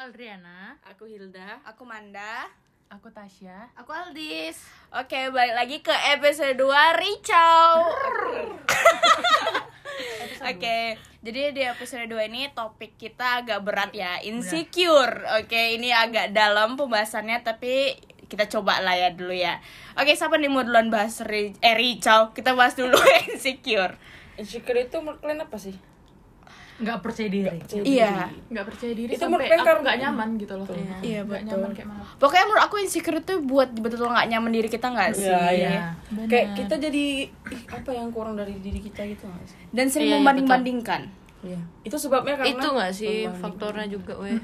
Aldriana. Aku Hilda. Aku Manda. Aku Tasya. Aku Aldis. Oke, balik lagi ke episode 2 Ricau. Oke, jadi di episode 2 ini topik kita agak berat ya, insecure. Oke, ini agak dalam pembahasannya tapi kita coba lah ya dulu ya. Oke, siapa nih mau duluan bahas ri eh Ricau? Kita bahas dulu insecure. Insecure itu menurut kalian apa sih? Nggak percaya diri. Iya. Nggak percaya diri Itu sampai aku nggak nyaman gitu loh. Iya, Nggak betul. nyaman kayak mana. Pokoknya menurut aku insecure itu buat betul-betul nggak nyaman diri kita nggak sih? Iya, iya. Benar. Kayak kita jadi ih, apa yang kurang dari diri kita gitu nggak sih? Dan sering Iya, iya, membanding-bandingkan. Iya. Itu sebabnya karena itu nggak sih membanding. faktornya juga weh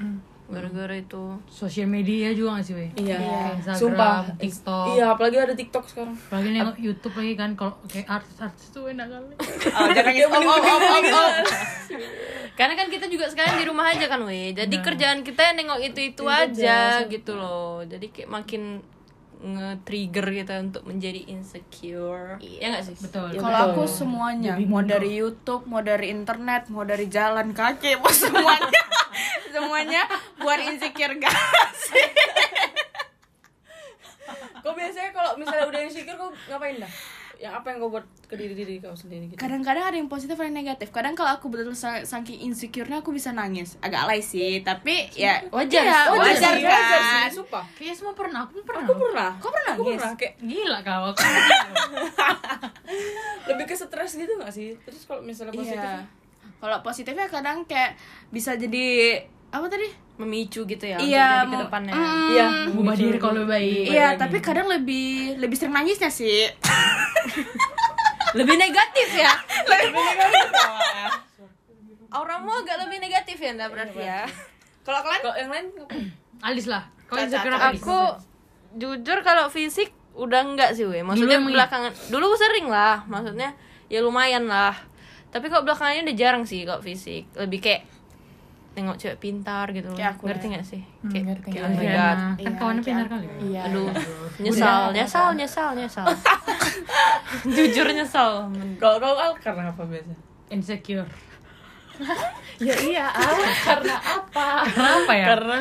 gara-gara itu Sosial media juga nggak sih, weh? Iya. Kayak Instagram, Sumpah. TikTok. Iya, apalagi ada TikTok sekarang. Apalagi nengok YouTube lagi kan kalau kayak artis-artis tuh enak kali. Oh, jangan nangis. Om, om, om, om, om. karena kan kita juga sekarang di rumah aja kan weh jadi kerjaan kita yang nengok itu itu aja gitu loh jadi kayak makin nge-trigger kita untuk menjadi insecure ya nggak sih Betul. Kalau aku semuanya, mau dari YouTube, mau dari internet, mau dari jalan kaki, mau semuanya, semuanya buat insecure guys. Kau biasanya kalau misalnya udah insecure kau ngapain dah? Yang apa yang kau buat ke diri diri kau sendiri gitu? Kadang-kadang ada yang positif, ada yang negatif. Kadang kalau aku betul sa- saking insecure-nya aku bisa nangis. Agak alay sih, tapi ya wajar, Iya, wajar, Wajar sih, wajar kan. sih, sumpah. Kayak semua pernah, aku pernah. Aku pernah. Kau pernah Aku nangis? pernah kayak Gila kau. Aku lebih ke stres gitu gak sih? Terus kalau misalnya positif Iya. Kalau positifnya kadang kayak bisa jadi apa tadi? memicu gitu ya Iya, untuk jadi ke depannya mm, Iya. Ubah diri kalau lebih baik. Iya, tapi kadang lebih lebih sering nangisnya sih. lebih negatif ya auramu agak lebih negatif ya nggak berarti ya Kalau kalian Kalau yang lain ngapain? Aldis lah. Aldis? aku jujur kalau fisik udah enggak sih weh maksudnya Dulu belakangan dulu sering lah maksudnya ya lumayan lah tapi kok belakangan ini udah jarang sih kalau fisik lebih kayak tengok cewek pintar gitu loh Kayak aku ngerti ya. nggak sih Hmm, kayak, ngerti, kayak, ngerti. oh god Kan Iya, kawannya kayak pintar kali. Iya. aduh nyesal nyesal nyesal nyesal jujur nyesal Kalau kau Al, karena apa biasa? Insecure. Ya iya, ah, karena apa? Karena apa ya? Karena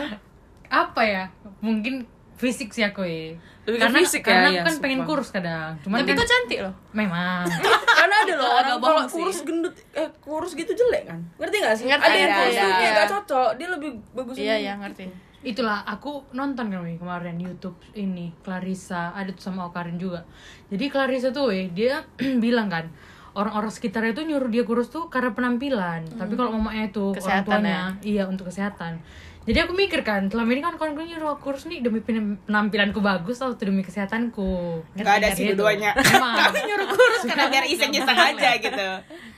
apa ya? Mungkin fisik sih aku ya. Lebih ke karena, fisik ya, karena ya, aku kan pengen sumpah. kurus kadang. Cuman tapi kan, kok cantik loh memang. karena ada loh orang agak kalau kurus gendut eh kurus gitu jelek kan? Ngerti gak sih? Ngerti, ada yang ada, kurus tuh ada. kayak gak cocok, dia lebih bagus iya iya ngerti Itulah aku nonton kan weh, kemarin YouTube ini Clarissa ada tuh sama Okarin juga. Jadi Clarissa tuh weh, dia bilang kan orang-orang sekitarnya tuh nyuruh dia kurus tuh karena penampilan. Tapi kalau mamanya itu orang Kesehatan tuanya, iya untuk kesehatan. Jadi aku mikir kan, selama ini kan kawan gue nyuruh aku kurus nih demi pen- penampilanku bagus atau demi kesehatanku. Gak ada sih keduanya. Emang. Kami nyuruh kurus karena biar iseng-iseng aja gitu.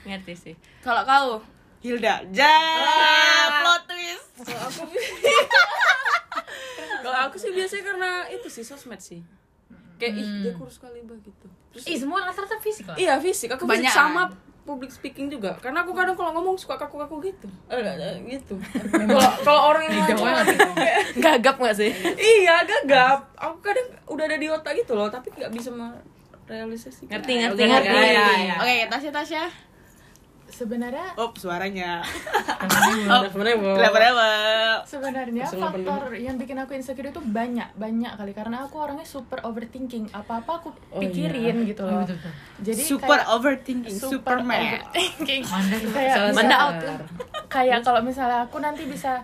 ngerti sih Kalau kau Hilda, ja, plot twist. Kalau aku Kalau aku sih biasanya karena itu sih sosmed sih. Kayak ih dia kurus kali bah gitu. Terus Ih, semua rata-rata fisik lah. iya fisik, aku fisik Kebanyakan. sama public speaking juga. Karena aku kadang kalau ngomong suka kaku-kaku gitu. Eh, gitu. Kalau kalau orang yang banget. gagap nggak sih iya gagap. Aku kadang udah ada di otak gitu loh, tapi nggak bisa merealisasikan. ngerti ngerti ngerti ya, Oke, Tasya Tasya. Sebenarnya Oh, suaranya. Oh, sebenarnya sebenarnya faktor yang bikin aku insecure itu banyak banyak kali. Karena aku orangnya super overthinking. Apa apa aku Oh, pikirin gitu loh. betul, betul. jadi Super kayak, overthinking, super Superman. overthinking. Kayak Manda out. Kayak kalau misalnya aku nanti bisa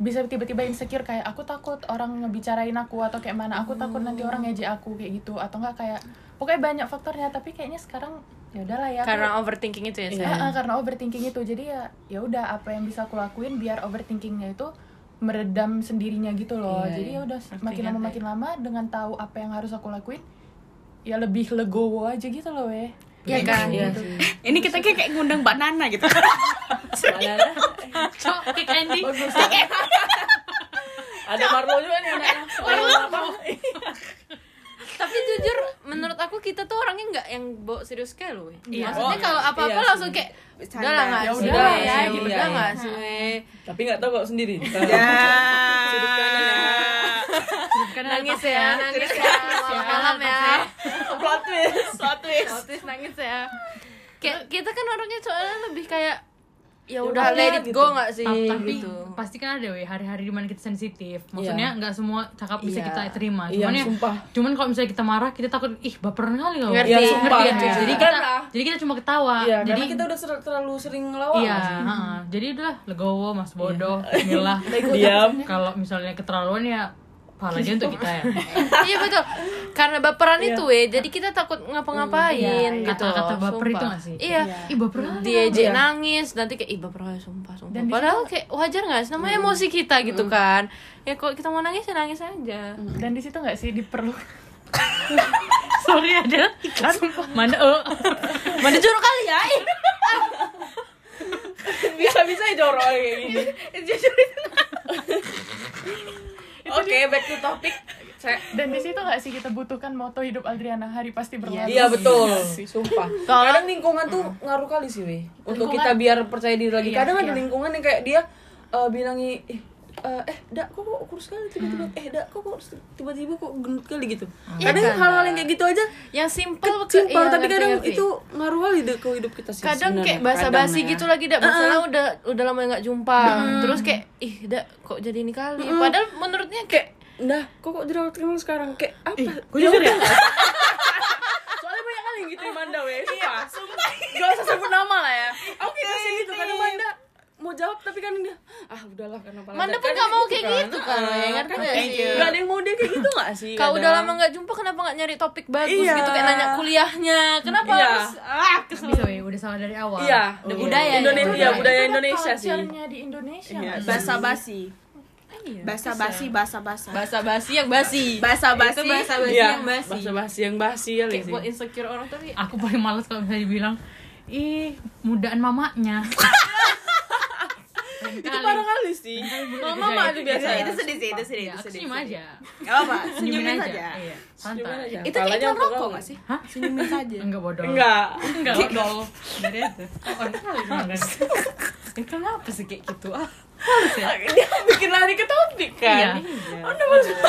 bisa tiba-tiba insecure kayak aku takut orang ngebicarain aku atau kayak mana. Aku takut nanti orang ngejek aku kayak gitu. Atau enggak kayak pokoknya banyak faktornya. Tapi kayaknya sekarang ya udahlah ya aku- karena overthinking itu ya Ah, saya ah, karena overthinking itu jadi ya ya udah apa yang bisa aku lakuin biar overthinkingnya itu meredam sendirinya gitu loh Iya, jadi iya. ya udah Ngerti, makin lama makin lama dengan tahu apa yang harus aku lakuin ya lebih legowo aja gitu loh weh Iya kan? Iya Gitu. sih. Ini kita kayak kayak ngundang Mbak Nana gitu. Ada Cok, kick ending. ada Marlo juga nih. Marlo apa? Tapi jujur menurut aku kita tuh orangnya nggak yang bawa serius kayak loh weh. Iya. maksudnya Oh, kalau apa apa iya langsung sih. kayak Bercanda. udah lah nggak Ya sih udah udah lah, ya iya, gitu iya, udah iya. nggak sih. Tapi nggak tahu kok sendiri. Ya. nangis ya nangis ya malam ya Plot twist, plot twist. Nangis ya kayak kita kan orangnya soalnya lebih kayak ya udah let it go nggak sih tapi gitu pasti kan ada weh hari-hari di mana kita sensitif maksudnya nggak semua cakap bisa Iya. kita terima Iya, cuman ya sumpah. cuman kalau misalnya kita marah kita takut ih baperan kali kau Ngerti. Iya, ngerti sumpah. kan? Iya. jadi kita Karena- jadi kita cuma ketawa Iya, jadi kita udah ser- terlalu sering ngelawan iya jadi udah legowo mas bodoh Iya. inilah Diam. kalau misalnya keterlaluan ya pahala aja untuk kita ya iya betul karena baperan itu weh jadi kita takut ngapa-ngapain Iya, gitu kata-kata baper itu sumpah. nggak sih? Iya. Ih baperan dia Iya. aja nangis nanti kayak ih baper aja, sumpah sumpah. Dan padahal kayak wajar nggak sih? Namanya emosi kita gitu kan. Ya kalau kita mau nangis ya nangis aja. Dan di situ nggak sih diperlukan? Sorry ada iklan mana eh mana jorok kali ya? Ih. Bisa-bisa jorok kayak gini. Oke, back to topic. Saya dan di situ nggak sih kita butuhkan moto hidup Adriana hari pasti berlalu Iya betul, sumpah. Kalau- Kadang lingkungan tuh ngaruh kali sih, weh. Untuk Lingkungan- kita biar percaya diri lagi. Iya, Kadang ada iya. lingkungan yang kayak dia eh, bilangi eh eh, eh, dak kok kok kurus kali tiba-tiba eh dak kok kok tiba-tiba kok gendut kali gitu. Kadang hal-hal yang kayak gitu aja yang simple simpel iya, tapi ngerti, kadang ngerti. itu ngaruh kali ke hidup kita sih. kadang sebenarnya. kayak basa-basi ya. gitu lagi dak masalah udah udah lama nggak jumpa terus kayak ih dak kok jadi ini kali padahal menurutnya kayak Nah, kok kok jerawat kamu sekarang kayak apa? kok jujur ya? Soalnya banyak kali yang gitu Manda weh. Iya, sumpah. Gak usah sebut nama lah ya. Oke, kasih gitu kadang Manda mau jawab tapi kan dia ah udahlah karena pala Manda ada." pun Kadang nggak mau gitu kayak gitu kan, ya kan? kan Nggak thank sih? Gak ada yang mau dia kayak gitu gak sih? kalau udah lama nggak jumpa kenapa nggak nyari topik bagus Iya. gitu kayak nanya kuliahnya kenapa Iya. harus ah kesel bisa weh udah salah dari awal Iya, Udah budaya, Indonesia, ya, iya, budaya Indonesia sih. di Indonesia Iya, sih? Basa basi. Iya. Basa basi, basa basa. bahasa basi yang basi Basa basi. itu bahasa basi Iya, yang basi basa-basi yang basi kali kayak buat insecure orang tapi aku paling males kalau misalnya dibilang ih mudaan mamanya Itu parah kali sih. Mama mama ada biasa. Itu sedih sih, itu sedih, ya, itu sedih. senyum aja Gak apa, senyumin saja. iya Senyumin santai aja. Itu iklan rokok gak sih? Hah? Senyumin saja. enggak bodoh Enggak. enggak bodoh dari itu oh orang kali kemarin Eh, kenapa sih kayak gitu ah males ya Dia bikin lari ke topik iya kan.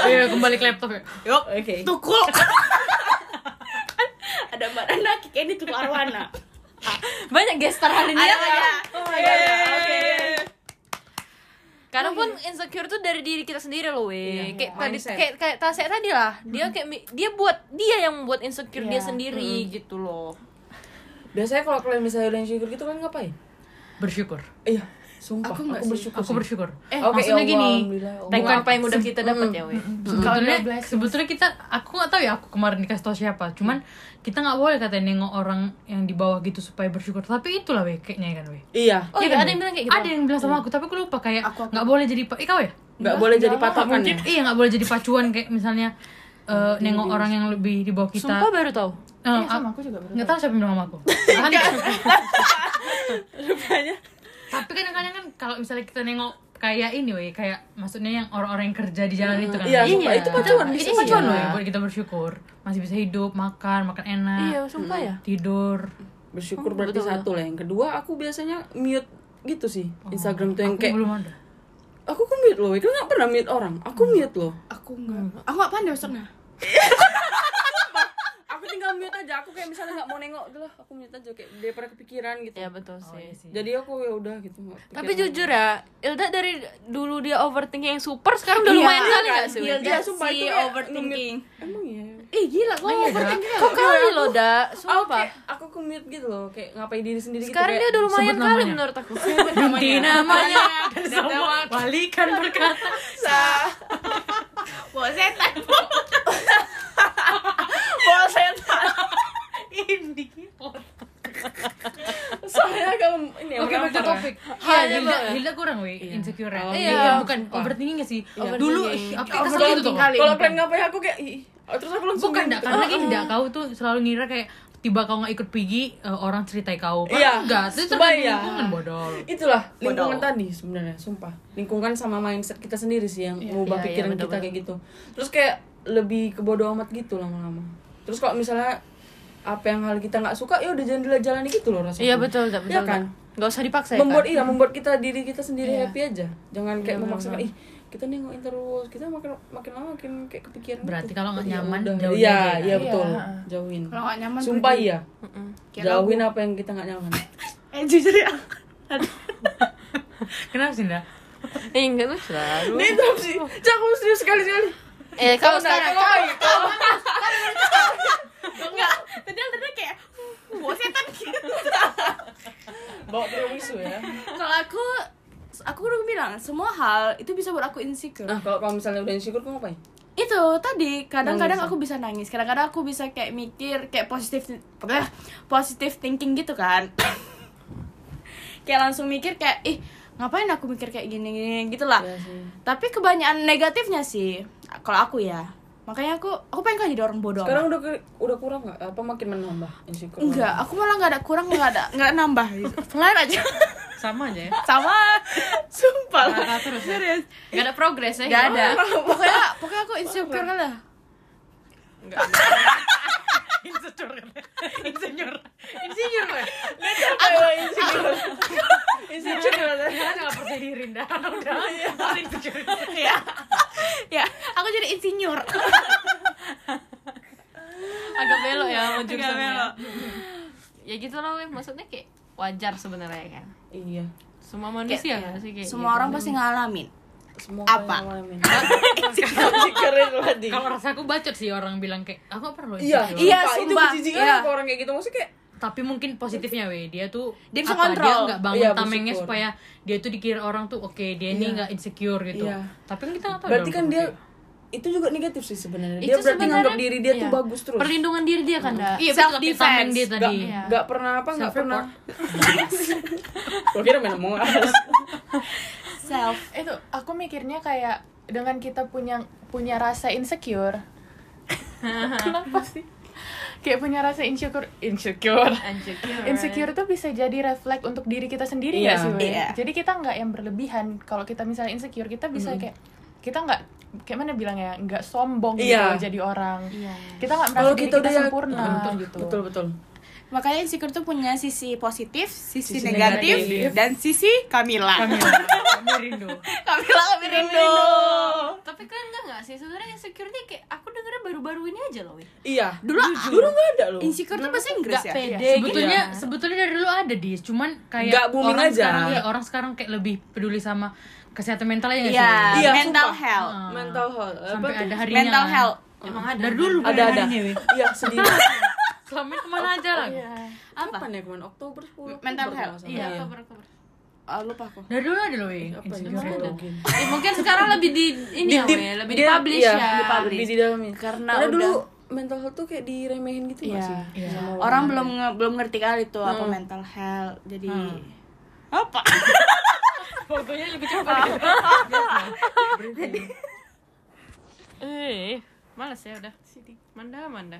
iya kembali ke laptop ya Yuk, Oke. tukul. Ada Mbak Nana, kayak ini tukul arwana. banyak gestar hari ini Ada ya aja. Oh my god. Oke. karena pun insecure tuh dari diri kita sendiri loh weh kayak tadi mindset. kayak kayak Tasya tadi lah dia kayak mi- dia buat dia yang membuat insecure dia Iya. sendiri gitu loh Biasanya kalau kalian misalnya udah insecure gitu kan ngapain? bersyukur Iya, sumpah. Aku Aku, bersyukur. aku bersyukur. Eh, maksudnya oke, ya gini Allah, alhamdulillah. Bukan apa yang udah kita dapat ya weh sebetulnya Kalau blessings. sebetulnya kita aku nggak tahu ya aku kemarin dikasih tau siapa. Cuman kita nggak boleh katanya nengok orang yang di bawah gitu supaya bersyukur. Tapi itulah weh kayaknya kan weh Iya. oh Iya iya kan, ada yang bilang kayak gitu. Ada yang bilang sama aku tapi aku lupa kayak Aku- aku. nggak boleh jadi pa- eh, kau ya Nggak boleh jadi patokan ya. iya nggak boleh jadi pacuan kayak misalnya eh, nengok orang yang lebih di bawah kita. Sumpah baru tahu? Eh, Iya, sama aku juga baru nggak tahu. siapa yang bilang sama aku. Rupanya. Tapi kadang-kadang kan kalau misalnya kita nengok kayak ini weh kayak maksudnya yang orang-orang yang kerja di jalan itu kan Iya, sumpah itu pacuan itu pacuan weh buat kita bersyukur masih bisa hidup makan makan enak iya sumpah ya tidur Bersyukur berarti satu lah. Yang kedua, aku biasanya mute gitu sih. Instagram tuh yang aku kayak belum ada aku kan mute loh. Kan nggak pernah mute orang. Aku mute loh. Aku enggak. Aku enggak pandai maksudnya. Aku tinggal mute aja. Aku kayak misalnya nggak mau nengok gitu lah. Aku mute aja kayak daripada kepikiran gitu. ya betul sih Jadi aku ya udah gitu. nggak tapi jujur ya Ilda dari dulu dia overthinking yang super sekarang udah Iya, lumayan kali kan? gak sih Iya, Weh? Iya, sumpah si itu overthinking. Emang ya. Ih gila, kok overthinking kok kali lo da Aku sumpah aku ke mute gitu loh, kayak ngapain diri sendiri sekarang gitu dia udah lumayan kali namanya. menurut aku Ganti namanya dan semua balikan berkata Bawa setan. Bawa setan. Ini Soalnya kamu ini Oke, back to topic. Iya, Iya, Hilda, iya. Hilda kurang weh insecure. Oh, Iya, iya. bukan overthinking gak sih? Dulu apa kita selalu gitu kali. Kalau kalian ngapain aku kayak ih, terus aku langsung Bukan gitu. enggak, karena gini enggak kau tuh selalu ngira kayak tiba kau nggak ikut pergi eh, orang ceritai kau. Padahal Iya. Enggak, itu tergantung iya. lingkungan bodoh. Itulah lingkungan Bodoh. tadi sebenarnya, sumpah. Lingkungan sama mindset kita sendiri sih yang mengubah Iya, iya, pikiran betul, kita kayak gitu. Terus kayak lebih ke bodoh amat gitu lama-lama. Terus kalau misalnya apa yang hal kita nggak suka ya udah jangan dijalani gitu loh rasanya. iya betul betul Iya kan? nggak usah dipaksa ya membuat kan? iya membuat kita diri kita sendiri Iya. happy aja jangan kayak Iya, memaksakan ih kita nengokin terus kita makin makin lama makin kayak kepikiran Berarti gitu. kalau nggak Ya nyaman, udah. jauhin iya aja ya. iya betul Iya. jauhin Kalau nggak nyaman sumpah iya jauhin apa yang kita nggak nyaman Eh jujur ya. Kenapa sih, Nda? Eh enggak tuh selalu. Ini itu apa sih? Kamu serius sekali sekali. Eh kalau sekarang Enggak, tadi tadi kayak "Uh, bawa setan gitu. Bawa Promisu ya. Kalau aku aku udah bilang semua hal itu bisa buat aku insecure. Nah, kalau kamu misalnya udah insecure, kamu ngapain? itu tadi kadang-kadang aku bisa nangis kadang-kadang aku bisa kayak mikir kayak positif eh, positive thinking gitu kan kayak langsung mikir kayak ih ngapain aku mikir kayak gini gini gitu lah Iya sih. tapi kebanyakan negatifnya sih kalau aku ya makanya aku aku pengen kan jadi orang bodoh Sekarang amat. udah udah kurang nggak? Apa makin menambah insecure? enggak aku malah nggak ada kurang nggak ada nggak nambah gitu. Flat aja Sama aja ya. sama sumpah lah. Rata terus ya. serius enggak ada progres ya. nggak ada pokoknya pokoknya aku insecure kan lah Insecure. Insinyur. Insinyur lah. insecure. insecure gimana? Karena nggak percaya diri, Nda. Udah. Harus insecure. ya ya aku jadi insinyur Agak belok ya mau Agak belok. Ya gitu weh. maksudnya kayak wajar sebenarnya kan. Iya. Semua manusia nggak sih kayak semua gitu. orang pasti ngalamin Semua Apa? tadi. Kalau rasa aku bacot sih orang bilang kayak aku nggak perlu Iya, insecure. Iya, sumpah, itu kejijikan Iya. orang kayak gitu maksudnya kayak tapi mungkin positifnya weh dia tuh Dia bisa apa, kontrol. dia nggak bangun Iya, tamengnya bersyukur. supaya dia tuh dikira orang tuh oke dia ini Iya. nggak insecure gitu Iya. tapi kan kita nggak tahu berarti kan dia itu juga negatif sih sebenarnya. Itu Dia berarti sebenarnya- nganggap diri dia tuh iya. bagus terus. Perlindungan diri dia kan, Dak? Iya, self betul, defense tameng dia tadi Iya. Gak pernah apa nggak pernah. Gue kira main ngomong alas. self itu aku mikirnya kayak dengan kita punya punya rasa insecure kenapa sih kayak punya rasa insecure insecure Insecure. insecure tuh bisa jadi refleks untuk diri kita sendiri Iya. nggak sih Wei? Iya. jadi kita nggak yang berlebihan kalau kita misalnya insecure kita bisa kayak kita nggak kayak mana bilang ya nggak sombong Iya. gitu jadi orang Iya. kita nggak merasa Kalau diri kita kita, udah ya- sempurna betul, gitu Betul betul. Makanya insecure tuh punya sisi positif sisi, Sisi negatif, negatif. dan sisi Kamila Kamila kami rindu Kamila kami rindu Tapi kan enggak enggak sih sebenarnya insecure nya kayak aku dengernya baru-baru ini aja loh. Iya. dulu Dulu nggak ada loh. insecure tuh bahasa Inggris Nggak ya pede sebetulnya gitu. sebetulnya dari dulu ada di cuman kayak Nggak booming orang aja. sekarang ya orang sekarang kayak lebih peduli sama kesehatan mental ya nggak Iya, sih Iya, mental sumpah. health. Mental health. Apa sampai tuh? ada harinya mental health Emang ada. dari dulu Ada ada. Iya sendiri. selama ini ke mana aja lah apa Kapan ya kemarin? Oktober 10. Mental Oktober health. Iya, salah. Oktober, Oktober. Ah, lupa aku dari dulu ada loh Apa ya? Mungkin. Eh, mungkin sekarang lebih di ini ya, weh, lebih dia- dipublish iya, ya. Lebih di dalamin. Karena Karena dulu udah- mental health tuh kayak diremehin gitu Iya. sih? Iya. Sama orang belum nge- belum ngerti kali tuh apa Hmm. mental health jadi Hmm. apa fotonya lebih cepat Eh, males ya udah. Manda, Manda.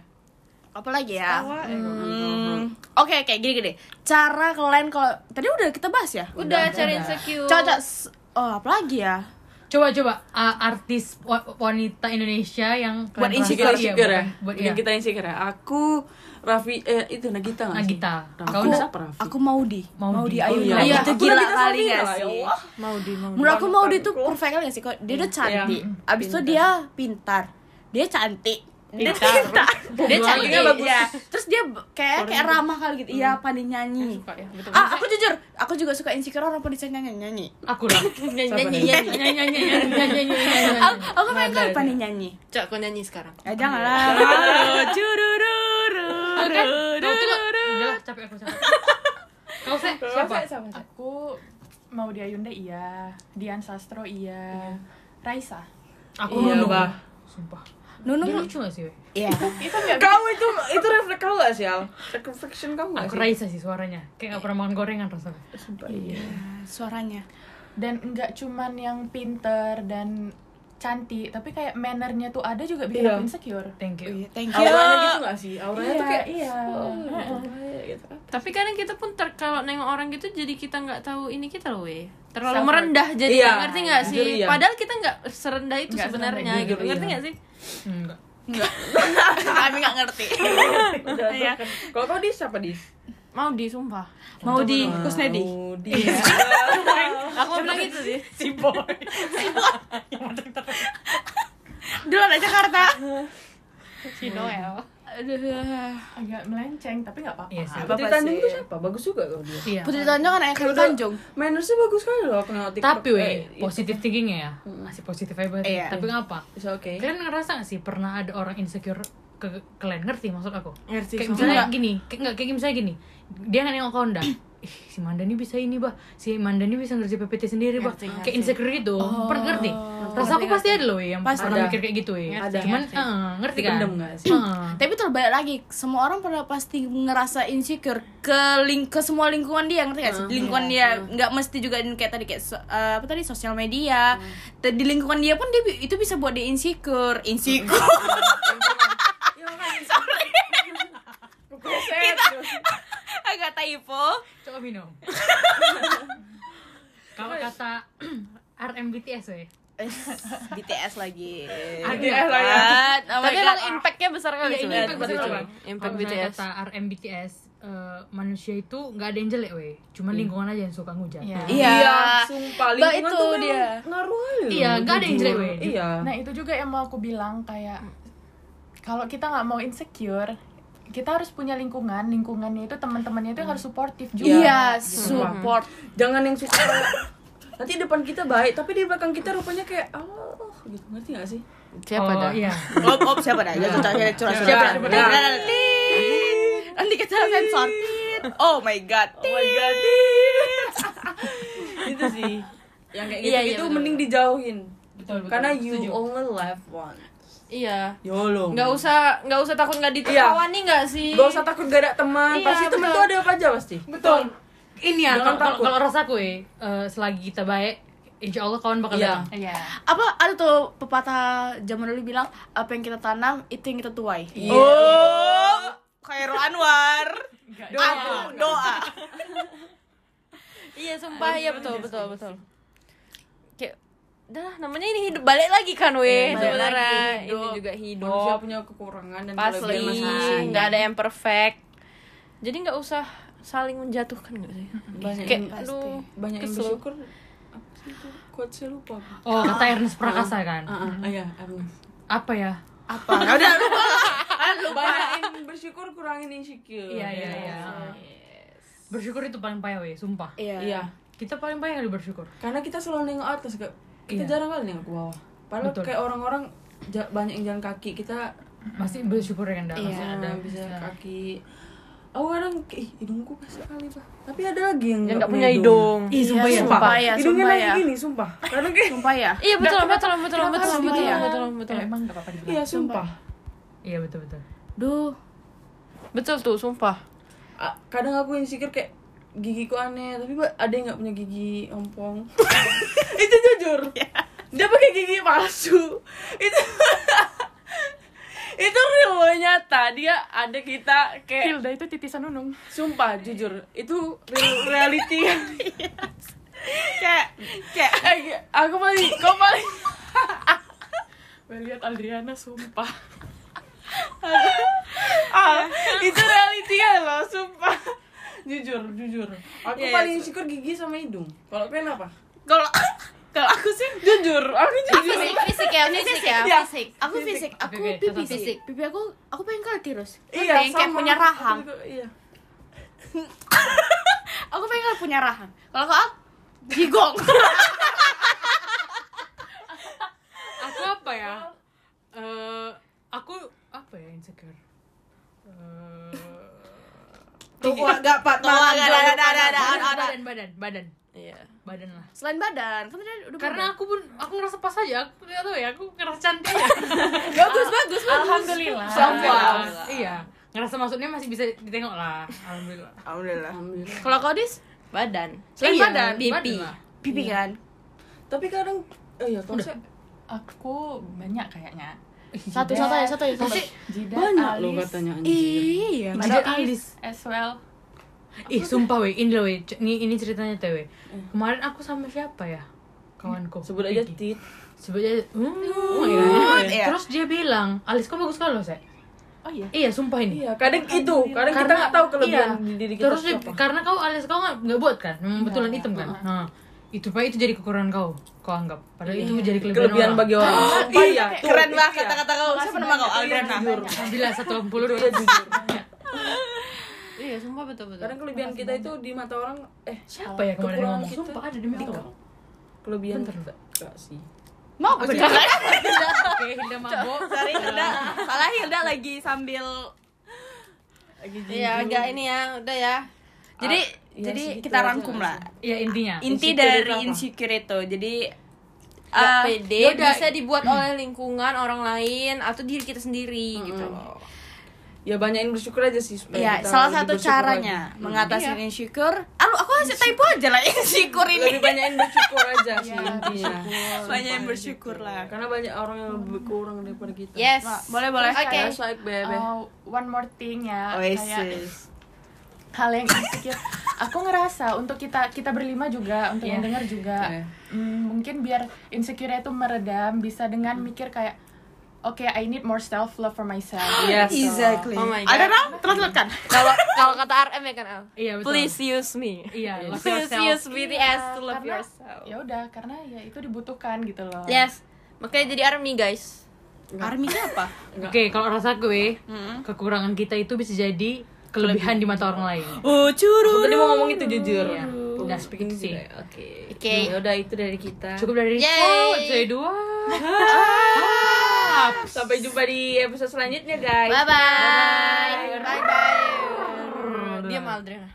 Apa lagi ya eh, Hmm. oke oke gini gini cara kalian kalau tadi udah kita bahas ya Udah, cari insecure. cocok oh apa lagi ya coba coba uh, artis wa- wanita Indonesia yang Buat kalian insecure, rasa- iya, insecure ya? buat, buat iya. kita insecure ya? Aku, Raffi, eh itu Nagita nggak? Nagita. Aku, siapa? Raffi? aku Maudi Maudi. Maudi Oh, Ayu iya. Nah, Iya, itu aku gila kali Safira gak lah, ya sih Allah. Mau di mau. menurut aku Maudi tuh perfect kali gak sih kok dia cantik Iya. abis itu dia pintar dia cantik dia Pintar. pintar dia cantik Dua-duanya bagus. ya terus dia kayak kayak ramah kali gitu. Iya pandai nyanyi? Suka ya, betul. ah aku jujur aku juga suka insecure orang pandai nyanyi nyanyi. Aku lah. Nyanyi nyanyi nyanyi. nyanyi nyanyi nyanyi nyanyi nyanyi aku aku pengen kali pandai nyanyi Cok, kau nyanyi sekarang. ya jangan lah curururu capek aku capek. Kau se siapa? aku mau di Ayunda iya. Dian Sastro iya. Raisa. Aku Iya. Sumpah. Nunung Dia lucu gak sih? weh? iya itu nggak Kau itu itu refleks kau gak sih Al? Reflection kau gak Aku sih? Raisa sih suaranya. Kayak gak pernah makan gorengan rasanya. Sumpah, iya. suaranya dan nggak cuman yang pinter dan cantik tapi kayak mannernya tuh ada juga bikin Iya. aku insecure Thank you. thank you Auranya gitu gak sih? Auranya tuh Iya, kayak iya. oh, gitu, kayak gitu. Tapi kadang kita pun ter kalau nengok orang gitu jadi kita nggak tahu ini kita loh, weh. Terlalu Self-worth. merendah jadi Iya, ngerti nggak sih? iya. Padahal kita nggak serendah itu sebenarnya gitu. jujur Ngerti iya. nggak sih? Enggak. kami nggak ngerti Iya. kan. Kalau kau dis siapa dis? Mau di sumpah. mau di Kusnedi Mau di. Aku bilang gitu sih. Si boy. Dulu ada Jakarta Si Noel. Aduh. agak melenceng tapi nggak apa-apa Iya sih. Apa-apa Putri Tanjung sih. tuh siapa? Bagus juga kok dia. Iya. Putri Tanjung kan ayah Tanjung. Mannersnya bagus sekali loh aku nengok TikTok. Tapi weh, Eh, itu. positif thinkingnya ya, masih positif aja. Iya. Tapi ngapa? It's okay. Kalian ngerasa gak sih pernah ada orang insecure ke kalian ngerti maksud aku? Ngerti, Kayak misalnya gini, kayak enggak kayak misalnya gini. Dia nengok Honda. Ih, si Manda ini bisa ini, Bah. Si Manda ini bisa ngerjain PPT sendiri, Bah. Ngerti, ngerti. Kayak insecure gitu. Pernah ngerti? Rasa aku pasti ada loh yang Pasti pernah ada. mikir kayak gitu, ya. Ada. Cuman Ngerti. eh, ngerti kan? Heeh. Tapi terbalik lagi, semua orang pernah pasti ngerasa insecure ke link ke semua lingkungan dia, ngerti gak sih? Lingkungan dia nggak mesti juga kayak tadi kayak so- eh, apa tadi sosial media. Dan di lingkungan dia pun dia itu bisa buat dia insecure, insecure. Sorry. Kita agak typo. Coba minum. Kalau kata RMBTS weh. Eh, BTS lagi. BTS lagi. Oh Tapi emang impactnya besar kali Iya, ini impact besar banget. Impact BTS. kata RMBTS eh, manusia itu nggak ada yang jelek weh cuman lingkungan aja yang suka ngujat Iya. Iya. sumpah Bah, lingkungan itu tuh memang dia. ngaruh Iya, nggak ada yang jelek, weh. Iya. Nah itu juga yang mau aku bilang kayak kalau kita nggak mau insecure, kita harus punya lingkungan, lingkungannya itu teman-temannya itu harus suportif juga. Iya, Gitu. support. Jangan yang suka nanti depan kita baik tapi di belakang kita rupanya kayak oh gitu ngerti gak sih Siapa oh, dah? iya Op, op, siapa dah? Jatuh curhat curhat Siapa. Nanti kita sensor. Oh my god. oh my god itu sih yang kayak gitu Iya, iya, itu betul, mending dijauhin Betul, betul. karena you Setuju. only live one Iya. yolo Nggak usah nggak usah takut nggak ditertawani nggak sih? Gak usah takut gak ada teman Iya, pasti teman betul. tuh ada apa aja pasti betul ini ya kalau kalau- takut. kalau rasaku ya eh, selagi kita baik insya Allah kawan bakal Iya. datang Iya. Apa ada tuh pepatah zaman dulu bilang apa yang kita tanam itu yang kita tuai. Iya. Oh, Khairul Anwar. Aku doa. Iya sumpah iya betul betul betul. Kayak dah namanya ini hidup balik lagi kan weh Iya, balik sebenarnya. Lagi, ini hidup. juga manusia hidup punya kekurangan dan masing-masing. nggak ada yang perfect. Jadi nggak usah saling menjatuhkan nggak sih? Banyak kayak yang, aduh banyak yang kesel. bersyukur. Apa sih itu? Quotesnya lupa. Oh kata Ernest Prakasa kan ah. ah, ah, iya Ernest. Apa ya? Apa? Udah lupa. banyak yang bersyukur kurangin insecure. Iya iya iya. Bersyukur itu paling payah weh sumpah. Iya. iya. Kita paling payah kali bersyukur karena kita selalu nengok atas gak kita Iya. jarang kali nengok ke bawah padahal Betul. kayak orang-orang banyak yang jalan kaki kita masih bersyukur ya kan Dak? masih Iya, ada bisa kaki aku kadang ih hidungku basah kali pak tapi ada lagi yang yang nggak punya hidung Ih, sumpah ya. Sumpah ya, hidungnya sumpah naik ya. gini sumpah kadang kayak Sumpah ya. iya betul betul betul betul Kenapa betul betul ya? betul betul Eh, emang nggak apa-apa dibilang. iya sumpah iya betul betul Duh. betul tuh sumpah Ah, kadang aku insecure kayak gigiku aneh tapi Mbak, ada yang nggak punya gigi ompong? Itu jujur. Dia pakai gigi palsu. Itu itu real loh, nyata. Dia ada kita kayak Hilda itu titisan Nunung. sumpah jujur. Itu real reality. Kayak kayak. Eh, aku paling kau paling Gue lihat Adriana sumpah. ah itu reality loh sumpah jujur jujur aku Iya, iya, paling su- insecure gigi sama hidung kalau kalian apa kalau kalau aku sih jujur aku jujur fisik fisik ya fisik ya Iya. fisik aku fisik, aku Pipi, sih. fisik. Pipi aku aku pengen kali tirus. iya pengen kayak sama. punya rahang. Aku juga- iya Aku pengen punya rahang. Kalau kau jigong. aku apa ya Eh, aku apa ya insecure Eh, Agak pak, tuh agak ada ada ada ada ada. badan badan badan iya badan lah Selain badan, kan tadi udah karena aku pun aku ngerasa pas aja aku nggak tahu ya aku ngerasa cantik ya bagus bagus bagus. Alhamdulillah. Sombong. iya ngerasa maksudnya masih bisa ditengok lah alhamdulillah Alhamdulillah. alhamdulillah Kalau kau dis badan selain Iya, badan, pipi. badan pipi kan. tapi kadang oh iya kalau saya Aku banyak kayaknya. Satu satu ya satu ya satu. Jidat, banyak alis, loh katanya anjir Iya. Jidat alis. as well. Ih sumpah weh. Ini loh weh. Ini ini ceritanya teh weh. Kemarin aku sama siapa ya? Kawanku sebut aja tit. Sebut aja hmm, iya. Iya. terus dia bilang alis kau bagus loh saya Oh iya. iya sumpah ini. Iya kadang itu kadang kita nggak tahu kelebihan iya. di diri kita terus itu dia- apa karena kau alis kau nggak buat kan? Memang betulan hitam kan? Nah, itu pak itu jadi kekurangan kau kau anggap. Padahal itu jadi kelebihan, kelebihan orang. bagi orang. Sumpah ya tuh, Keren banget ya. kata-kata kau. Siapa nama kau? Aldana. Bila 180 dua. Jujur iya sumpah betul betul kadang kelebihan kita itu di mata orang eh siapa ya kemarin ngomong kita? sumpah ada demi Allah kelebihan kita enggak sih. Mau aku sih? oke Hilda mabok Sorry Hilda. Salah. Hilda lagi sambil iya agak ini ya udah ya. Jadi iya jadi sih, kita rangkum lah. ya intinya. Inti Insecure dari apa? insecure itu. Jadi eh, pede yaudah. bisa dibuat oleh lingkungan orang lain atau diri kita sendiri gitu loh ya banyakin bersyukur aja sih supaya ya kita salah satu bersyukur caranya lagi. mengatasi insecure. Aduh aku kasih typo aja lah insecure ini. Lebih banyakin bersyukur aja sih intinya. banyak yang bersyukur lah. Karena banyak orang yang lebih kurang daripada kita. Yes. Nah, boleh boleh Oke. Just like baby Uh, one more thing ya. Oh, kayak Oasis hal yang insecure aku ngerasa untuk kita kita berlima juga untuk yang dengar juga Iya. mm, mungkin biar insecure itu meredam bisa dengan mikir kayak oke I need more self love for myself. Yes. Exactly. Oh my God. ada dong translate kan kalau kalau kata RM ya kan Al? Iya, betul. please use me. Iya love please yourself. use BTS to love karena yourself. ya udah karena ya itu dibutuhkan gitu loh. Yes. Makanya jadi army guys. Army apa? Oke kalau rasa gue Hmm. kekurangan kita itu bisa jadi kelebihan di mata orang lain. Oh curu tadi mau ngomong itu jujur. Iya. Udah, speaking sih. oke. Oke. ya udah itu dari kita. Cukup dari Yay. Oh, saya dua sampai jumpa di episode selanjutnya guys. Bye bye bye bye dia Maldrena